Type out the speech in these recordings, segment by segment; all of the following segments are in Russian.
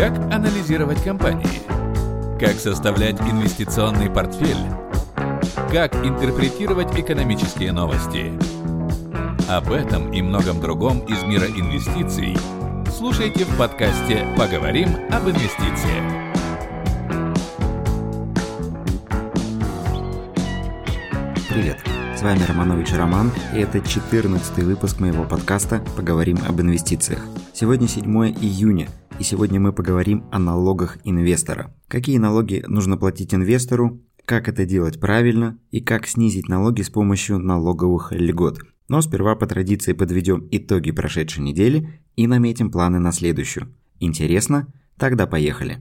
Как анализировать компании? Как составлять инвестиционный портфель? Как интерпретировать экономические новости? Об этом и многом другом из мира инвестиций слушайте в подкасте «Поговорим об инвестициях». Привет! С вами Романович Роман, и это 14 выпуск моего подкаста «Поговорим об инвестициях». Сегодня 7 июня, и сегодня мы поговорим о налогах инвестора. Какие налоги нужно платить инвестору, как это делать правильно и как снизить налоги с помощью налоговых льгот. Но сперва по традиции подведем итоги прошедшей недели и наметим планы на следующую. Интересно? Тогда поехали.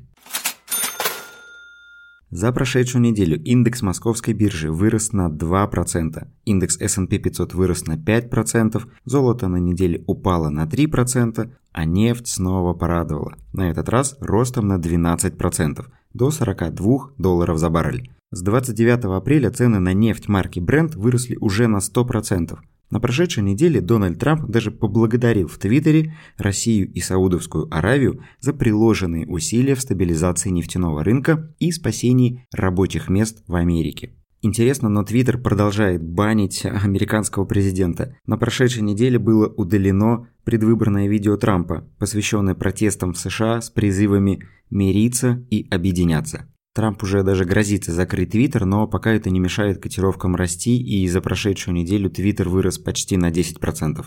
За прошедшую неделю индекс московской биржи вырос на 2%, индекс S&P 500 вырос на 5%, золото на неделе упало на 3%, а нефть снова порадовала, на этот раз ростом на 12%, до 42 долларов за баррель. С 29 апреля цены на нефть марки Brent выросли уже на 100%, на прошедшей неделе Дональд Трамп даже поблагодарил в Твиттере Россию и Саудовскую Аравию за приложенные усилия в стабилизации нефтяного рынка и спасении рабочих мест в Америке. Интересно, но Твиттер продолжает банить американского президента. На прошедшей неделе было удалено предвыборное видео Трампа, посвященное протестам в США с призывами мириться и объединяться. Трамп уже даже грозится закрыть Твиттер, но пока это не мешает котировкам расти, и за прошедшую неделю Твиттер вырос почти на 10%.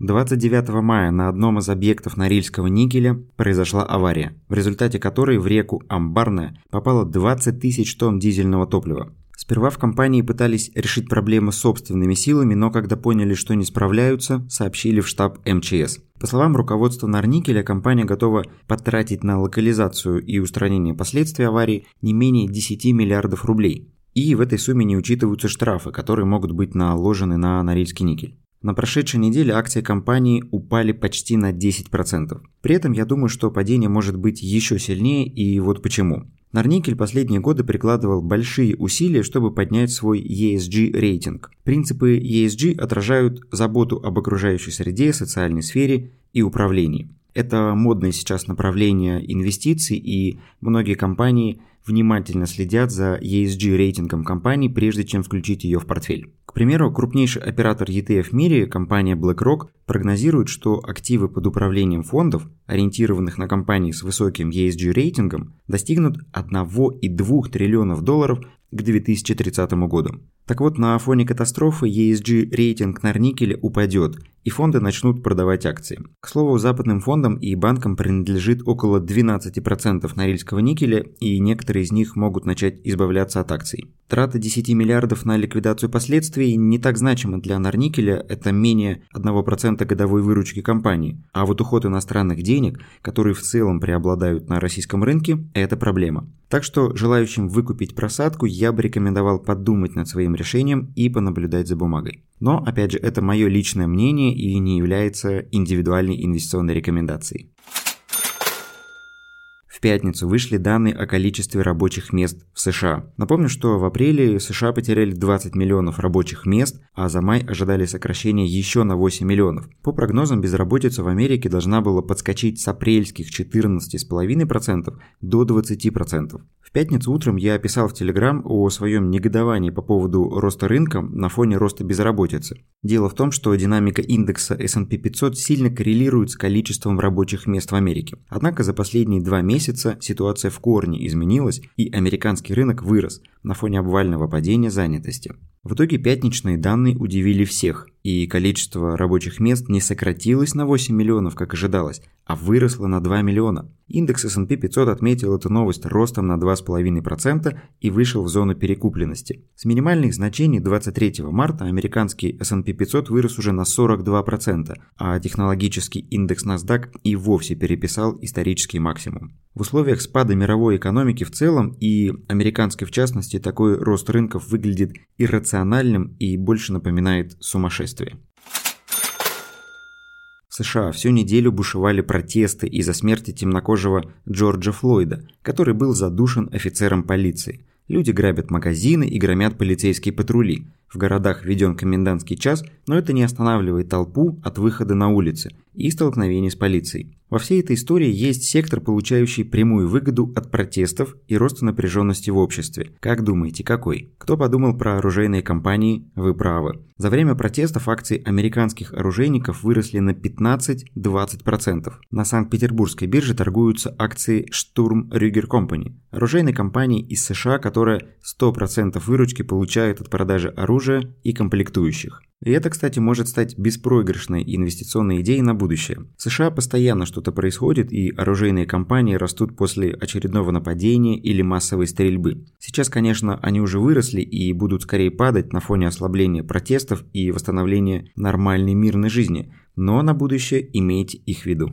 29 мая на одном из объектов Норильского никеля произошла авария, в результате которой в реку Амбарная попало 20 тысяч тонн дизельного топлива. Сперва в компании пытались решить проблемы собственными силами, но когда поняли, что не справляются, сообщили в штаб МЧС. По словам руководства Норникеля, компания готова потратить на локализацию и устранение последствий аварии не менее 10 миллиардов рублей. И в этой сумме не учитываются штрафы, которые могут быть наложены на Норильский никель. На прошедшей неделе акции компании упали почти на 10%. При этом я думаю, что падение может быть еще сильнее, и вот почему. Норникель последние годы прикладывал большие усилия, чтобы поднять свой ESG рейтинг. Принципы ESG отражают заботу об окружающей среде, социальной сфере и управлении. Это модное сейчас направление инвестиций, и многие компании внимательно следят за ESG рейтингом компании, прежде чем включить ее в портфель. К примеру, крупнейший оператор ETF в мире, компания BlackRock, прогнозирует, что активы под управлением фондов, ориентированных на компании с высоким ESG рейтингом, достигнут 1,2 триллионов долларов к 2030 году. Так вот, на фоне катастрофы ESG рейтинг Норникеля упадет, и фонды начнут продавать акции. К слову, западным фондам и банкам принадлежит около 12% норильского никеля, и некоторые из них могут начать избавляться от акций. Трата 10 миллиардов на ликвидацию последствий не так значима для Норникеля, это менее 1% годовой выручки компании, а вот уход иностранных денег, которые в целом преобладают на российском рынке, это проблема. Так что желающим выкупить просадку я бы рекомендовал подумать над своим решением и понаблюдать за бумагой. Но, опять же, это мое личное мнение и не является индивидуальной инвестиционной рекомендацией пятницу вышли данные о количестве рабочих мест в США. Напомню, что в апреле США потеряли 20 миллионов рабочих мест, а за май ожидали сокращения еще на 8 миллионов. По прогнозам, безработица в Америке должна была подскочить с апрельских 14,5% до 20%. В пятницу утром я описал в Телеграм о своем негодовании по поводу роста рынка на фоне роста безработицы. Дело в том, что динамика индекса S&P 500 сильно коррелирует с количеством рабочих мест в Америке. Однако за последние два месяца месяца ситуация в корне изменилась, и американский рынок вырос на фоне обвального падения занятости. В итоге пятничные данные удивили всех, и количество рабочих мест не сократилось на 8 миллионов, как ожидалось, а выросло на 2 миллиона. Индекс S&P 500 отметил эту новость ростом на 2,5% и вышел в зону перекупленности. С минимальных значений 23 марта американский S&P 500 вырос уже на 42%, а технологический индекс NASDAQ и вовсе переписал исторический максимум. В условиях спада мировой экономики в целом и американской в частности такой рост рынков выглядит иррациональным и больше напоминает сумасшествие. В США всю неделю бушевали протесты из-за смерти темнокожего Джорджа Флойда, который был задушен офицером полиции. Люди грабят магазины и громят полицейские патрули. В городах введен комендантский час, но это не останавливает толпу от выхода на улицы и столкновений с полицией. Во всей этой истории есть сектор, получающий прямую выгоду от протестов и роста напряженности в обществе. Как думаете, какой? Кто подумал про оружейные компании? Вы правы. За время протестов акции американских оружейников выросли на 15-20%. На Санкт-Петербургской бирже торгуются акции Sturm Rüger Company, оружейной компании из США, которая 100% выручки получает от продажи оружия и комплектующих. И это, кстати, может стать беспроигрышной инвестиционной идеей на будущее. В США постоянно что-то происходит, и оружейные компании растут после очередного нападения или массовой стрельбы. Сейчас, конечно, они уже выросли и будут скорее падать на фоне ослабления протестов и восстановления нормальной мирной жизни, но на будущее имейте их в виду.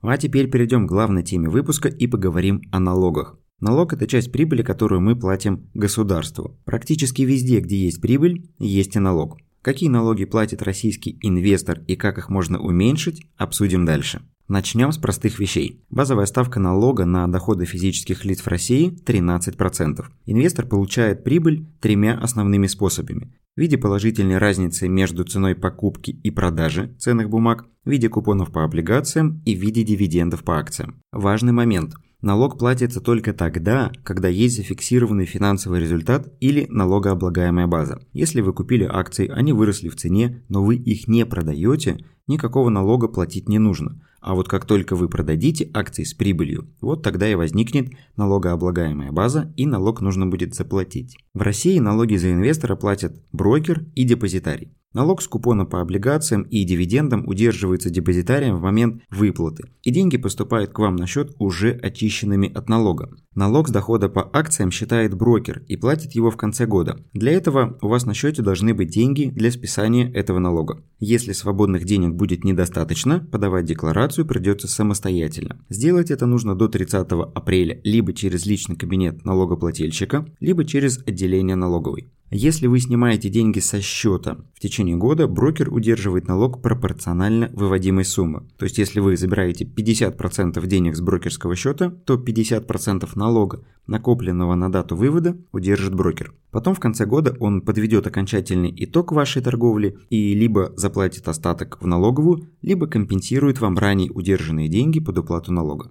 А теперь перейдем к главной теме выпуска и поговорим о налогах. Налог – это часть прибыли, которую мы платим государству. Практически везде, где есть прибыль, есть и налог. Какие налоги платит российский инвестор и как их можно уменьшить, обсудим дальше. Начнем с простых вещей. Базовая ставка налога на доходы физических лиц в России 13%. Инвестор получает прибыль тремя основными способами. В виде положительной разницы между ценой покупки и продажи ценных бумаг, в виде купонов по облигациям и в виде дивидендов по акциям. Важный момент – Налог платится только тогда, когда есть зафиксированный финансовый результат или налогооблагаемая база. Если вы купили акции, они выросли в цене, но вы их не продаете, никакого налога платить не нужно. А вот как только вы продадите акции с прибылью, вот тогда и возникнет налогооблагаемая база и налог нужно будет заплатить. В России налоги за инвестора платят брокер и депозитарий. Налог с купона по облигациям и дивидендам удерживается депозитарием в момент выплаты, и деньги поступают к вам на счет уже очищенными от налога. Налог с дохода по акциям считает брокер и платит его в конце года. Для этого у вас на счете должны быть деньги для списания этого налога. Если свободных денег будет недостаточно, подавать декларацию придется самостоятельно. Сделать это нужно до 30 апреля либо через личный кабинет налогоплательщика, либо через отделение налоговой. Если вы снимаете деньги со счета в течение года, брокер удерживает налог пропорционально выводимой суммы. То есть, если вы забираете 50% денег с брокерского счета, то 50% налога, накопленного на дату вывода, удержит брокер. Потом в конце года он подведет окончательный итог вашей торговли и либо заплатит остаток в налоговую, либо компенсирует вам ранее удержанные деньги под уплату налога.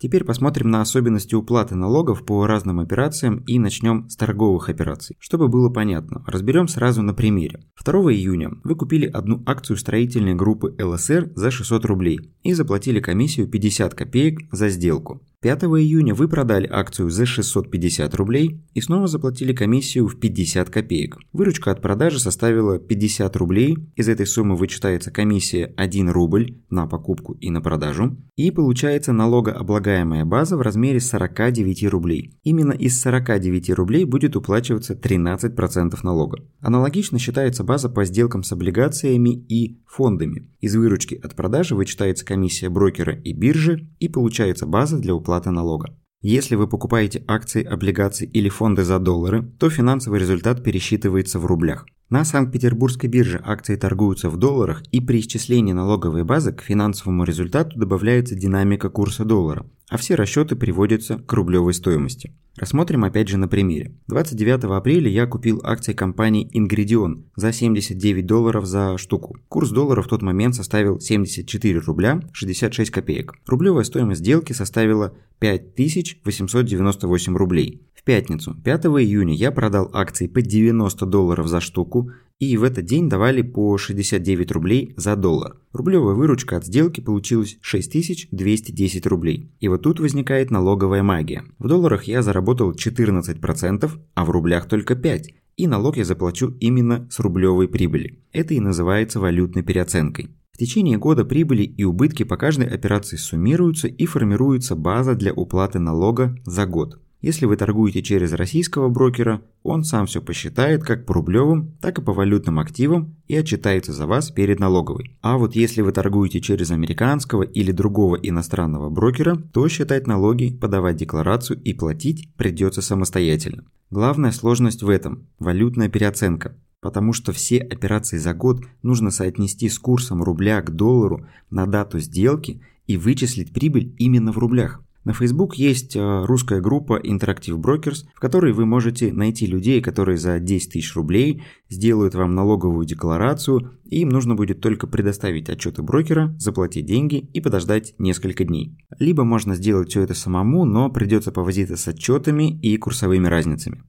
Теперь посмотрим на особенности уплаты налогов по разным операциям и начнем с торговых операций. Чтобы было понятно, разберем сразу на примере. 2 июня вы купили одну акцию строительной группы ЛСР за 600 рублей и заплатили комиссию 50 копеек за сделку. 5 июня вы продали акцию за 650 рублей и снова заплатили комиссию в 50 копеек. Выручка от продажи составила 50 рублей, из этой суммы вычитается комиссия 1 рубль на покупку и на продажу, и получается налогооблагаемая база в размере 49 рублей. Именно из 49 рублей будет уплачиваться 13% налога. Аналогично считается база по сделкам с облигациями и фондами. Из выручки от продажи вычитается комиссия брокера и биржи и получается база для уплаты налога. Если вы покупаете акции, облигации или фонды за доллары, то финансовый результат пересчитывается в рублях. На Санкт-Петербургской бирже акции торгуются в долларах, и при исчислении налоговой базы к финансовому результату добавляется динамика курса доллара, а все расчеты приводятся к рублевой стоимости. Рассмотрим опять же на примере. 29 апреля я купил акции компании Ingridion за 79 долларов за штуку. Курс доллара в тот момент составил 74 рубля 66 копеек. Рублевая стоимость сделки составила 5898 рублей пятницу, 5 июня, я продал акции по 90 долларов за штуку, и в этот день давали по 69 рублей за доллар. Рублевая выручка от сделки получилась 6210 рублей. И вот тут возникает налоговая магия. В долларах я заработал 14%, а в рублях только 5%. И налог я заплачу именно с рублевой прибыли. Это и называется валютной переоценкой. В течение года прибыли и убытки по каждой операции суммируются и формируется база для уплаты налога за год. Если вы торгуете через российского брокера, он сам все посчитает как по рублевым, так и по валютным активам и отчитается за вас перед налоговой. А вот если вы торгуете через американского или другого иностранного брокера, то считать налоги, подавать декларацию и платить придется самостоятельно. Главная сложность в этом – валютная переоценка. Потому что все операции за год нужно соотнести с курсом рубля к доллару на дату сделки и вычислить прибыль именно в рублях. На Facebook есть э, русская группа Interactive Brokers, в которой вы можете найти людей, которые за 10 тысяч рублей сделают вам налоговую декларацию, и им нужно будет только предоставить отчеты брокера, заплатить деньги и подождать несколько дней. Либо можно сделать все это самому, но придется повозиться с отчетами и курсовыми разницами.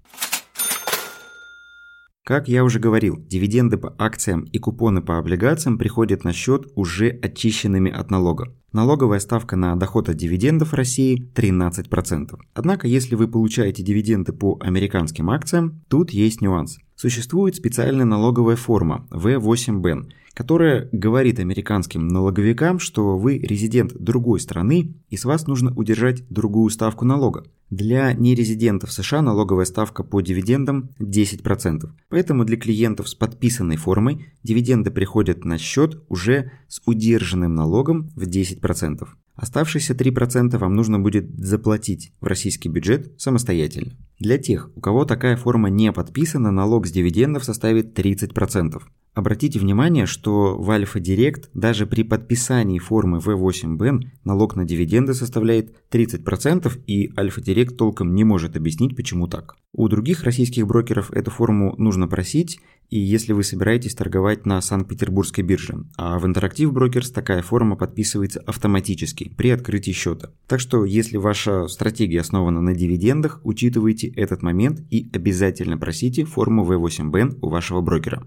Как я уже говорил, дивиденды по акциям и купоны по облигациям приходят на счет уже очищенными от налога. Налоговая ставка на доход от дивидендов в России 13%. Однако, если вы получаете дивиденды по американским акциям, тут есть нюанс. Существует специальная налоговая форма V8BEN, которая говорит американским налоговикам, что вы резидент другой страны и с вас нужно удержать другую ставку налога. Для нерезидентов США налоговая ставка по дивидендам 10%. Поэтому для клиентов с подписанной формой дивиденды приходят на счет уже с удержанным налогом в 10%. Оставшиеся 3% вам нужно будет заплатить в российский бюджет самостоятельно. Для тех, у кого такая форма не подписана, налог с дивидендов составит 30%. Обратите внимание, что в Альфа Директ даже при подписании формы V8BN налог на дивиденды составляет 30% и Альфа Директ толком не может объяснить, почему так. У других российских брокеров эту форму нужно просить, и если вы собираетесь торговать на Санкт-Петербургской бирже, а в Interactive Brokers такая форма подписывается автоматически при открытии счета. Так что, если ваша стратегия основана на дивидендах, учитывайте этот момент и обязательно просите форму V8BN у вашего брокера.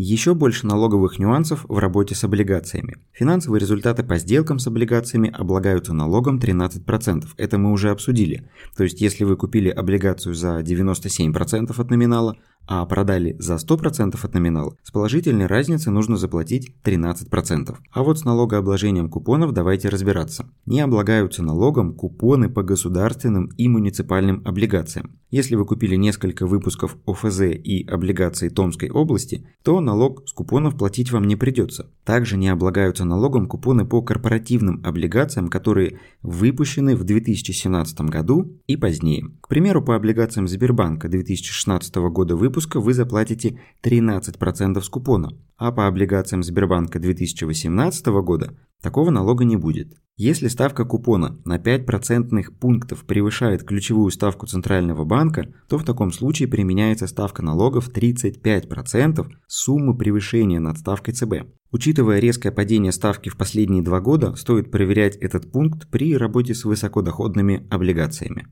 Еще больше налоговых нюансов в работе с облигациями. Финансовые результаты по сделкам с облигациями облагаются налогом 13%. Это мы уже обсудили. То есть, если вы купили облигацию за 97% от номинала, а продали за 100% от номинала, с положительной разницы нужно заплатить 13%. А вот с налогообложением купонов давайте разбираться. Не облагаются налогом купоны по государственным и муниципальным облигациям. Если вы купили несколько выпусков ОФЗ и облигаций Томской области, то налог с купонов платить вам не придется. Также не облагаются налогом купоны по корпоративным облигациям, которые выпущены в 2017 году и позднее. К примеру, по облигациям Сбербанка 2016 года выпуска выпуска вы заплатите 13% с купона, а по облигациям Сбербанка 2018 года такого налога не будет. Если ставка купона на 5 процентных пунктов превышает ключевую ставку Центрального банка, то в таком случае применяется ставка налогов 35% суммы превышения над ставкой ЦБ. Учитывая резкое падение ставки в последние два года, стоит проверять этот пункт при работе с высокодоходными облигациями.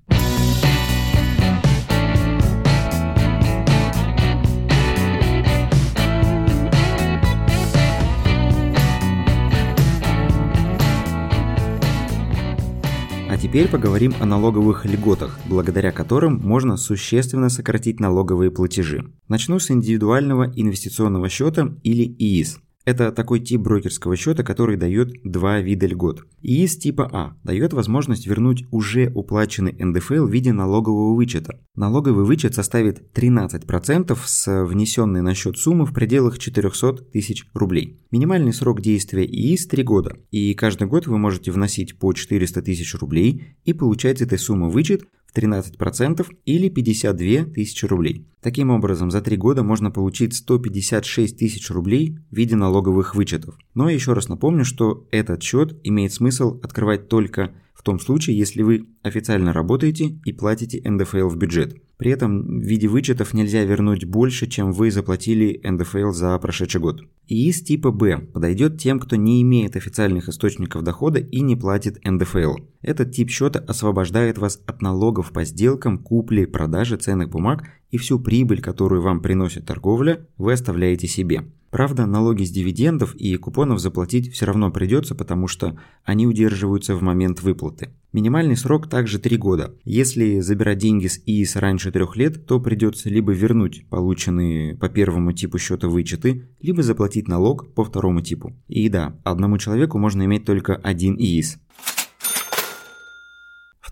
А теперь поговорим о налоговых льготах, благодаря которым можно существенно сократить налоговые платежи. Начну с индивидуального инвестиционного счета или ИИС. Это такой тип брокерского счета, который дает два вида льгот. ИИС типа А дает возможность вернуть уже уплаченный НДФЛ в виде налогового вычета. Налоговый вычет составит 13% с внесенной на счет суммы в пределах 400 тысяч рублей. Минимальный срок действия ИИС 3 года, и каждый год вы можете вносить по 400 тысяч рублей и получать с этой суммы вычет 13% или 52 тысячи рублей. Таким образом, за 3 года можно получить 156 тысяч рублей в виде налоговых вычетов. Но еще раз напомню, что этот счет имеет смысл открывать только в том случае, если вы официально работаете и платите НДФЛ в бюджет. При этом в виде вычетов нельзя вернуть больше, чем вы заплатили НДФЛ за прошедший год. ИИС типа Б подойдет тем, кто не имеет официальных источников дохода и не платит НДФЛ. Этот тип счета освобождает вас от налогов по сделкам, купле, продаже ценных бумаг и всю прибыль, которую вам приносит торговля, вы оставляете себе. Правда, налоги с дивидендов и купонов заплатить все равно придется, потому что они удерживаются в момент выплаты. Минимальный срок также 3 года. Если забирать деньги с ИИС раньше 3 лет, то придется либо вернуть полученные по первому типу счета вычеты, либо заплатить налог по второму типу. И да, одному человеку можно иметь только один ИИС.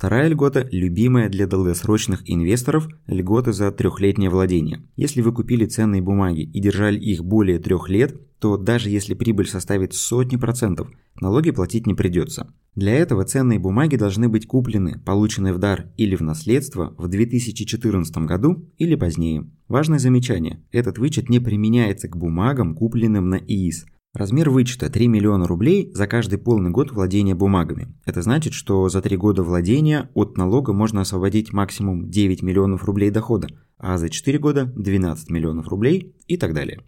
Вторая льгота – любимая для долгосрочных инвесторов – льгота за трехлетнее владение. Если вы купили ценные бумаги и держали их более трех лет, то даже если прибыль составит сотни процентов, налоги платить не придется. Для этого ценные бумаги должны быть куплены, получены в дар или в наследство в 2014 году или позднее. Важное замечание – этот вычет не применяется к бумагам, купленным на ИИС. Размер вычета 3 миллиона рублей за каждый полный год владения бумагами. Это значит, что за 3 года владения от налога можно освободить максимум 9 миллионов рублей дохода, а за 4 года 12 миллионов рублей и так далее.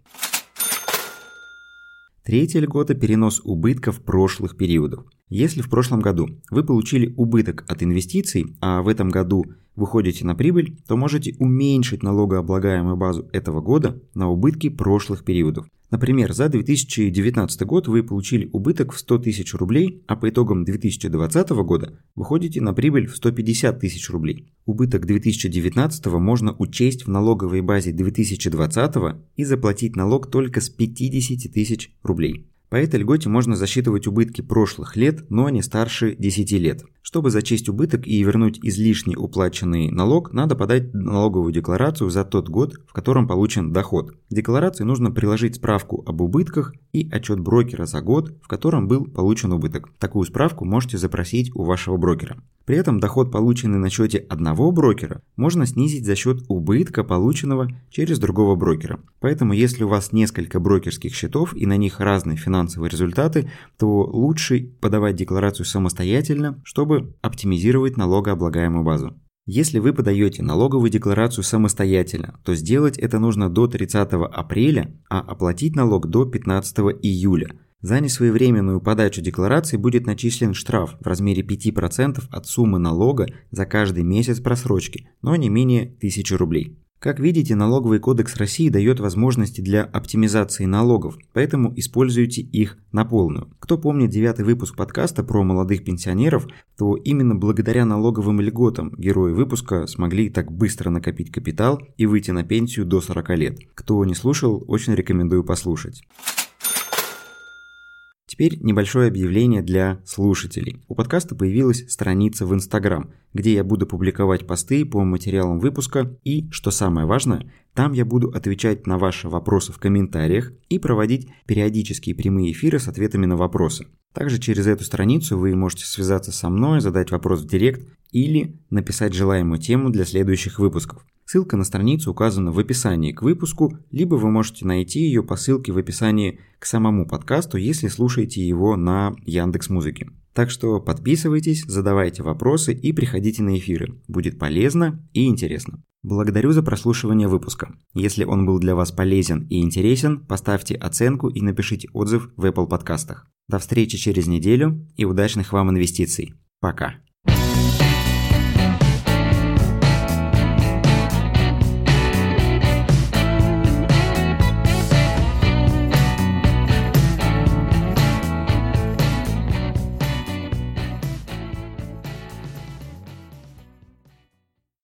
Третья льгота – перенос убытков прошлых периодов. Если в прошлом году вы получили убыток от инвестиций, а в этом году выходите на прибыль, то можете уменьшить налогооблагаемую базу этого года на убытки прошлых периодов. Например, за 2019 год вы получили убыток в 100 тысяч рублей, а по итогам 2020 года выходите на прибыль в 150 тысяч рублей. Убыток 2019 можно учесть в налоговой базе 2020 и заплатить налог только с 50 тысяч рублей. По этой льготе можно засчитывать убытки прошлых лет, но не старше 10 лет. Чтобы зачесть убыток и вернуть излишне уплаченный налог, надо подать налоговую декларацию за тот год, в котором получен доход. К декларации нужно приложить справку об убытках и отчет брокера за год, в котором был получен убыток. Такую справку можете запросить у вашего брокера. При этом доход, полученный на счете одного брокера, можно снизить за счет убытка, полученного через другого брокера. Поэтому если у вас несколько брокерских счетов и на них разные финансовые результаты, то лучше подавать декларацию самостоятельно, чтобы оптимизировать налогооблагаемую базу. Если вы подаете налоговую декларацию самостоятельно, то сделать это нужно до 30 апреля, а оплатить налог до 15 июля – за несвоевременную подачу декларации будет начислен штраф в размере 5% от суммы налога за каждый месяц просрочки, но не менее 1000 рублей. Как видите, налоговый кодекс России дает возможности для оптимизации налогов, поэтому используйте их на полную. Кто помнит девятый выпуск подкаста про молодых пенсионеров, то именно благодаря налоговым льготам герои выпуска смогли так быстро накопить капитал и выйти на пенсию до 40 лет. Кто не слушал, очень рекомендую послушать. Теперь небольшое объявление для слушателей. У подкаста появилась страница в Инстаграм, где я буду публиковать посты по материалам выпуска и, что самое важное, там я буду отвечать на ваши вопросы в комментариях и проводить периодические прямые эфиры с ответами на вопросы. Также через эту страницу вы можете связаться со мной, задать вопрос в директ или написать желаемую тему для следующих выпусков. Ссылка на страницу указана в описании к выпуску, либо вы можете найти ее по ссылке в описании к самому подкасту, если слушаете его на Яндекс Музыке. Так что подписывайтесь, задавайте вопросы и приходите на эфиры. Будет полезно и интересно. Благодарю за прослушивание выпуска. Если он был для вас полезен и интересен, поставьте оценку и напишите отзыв в Apple подкастах. До встречи через неделю и удачных вам инвестиций. Пока.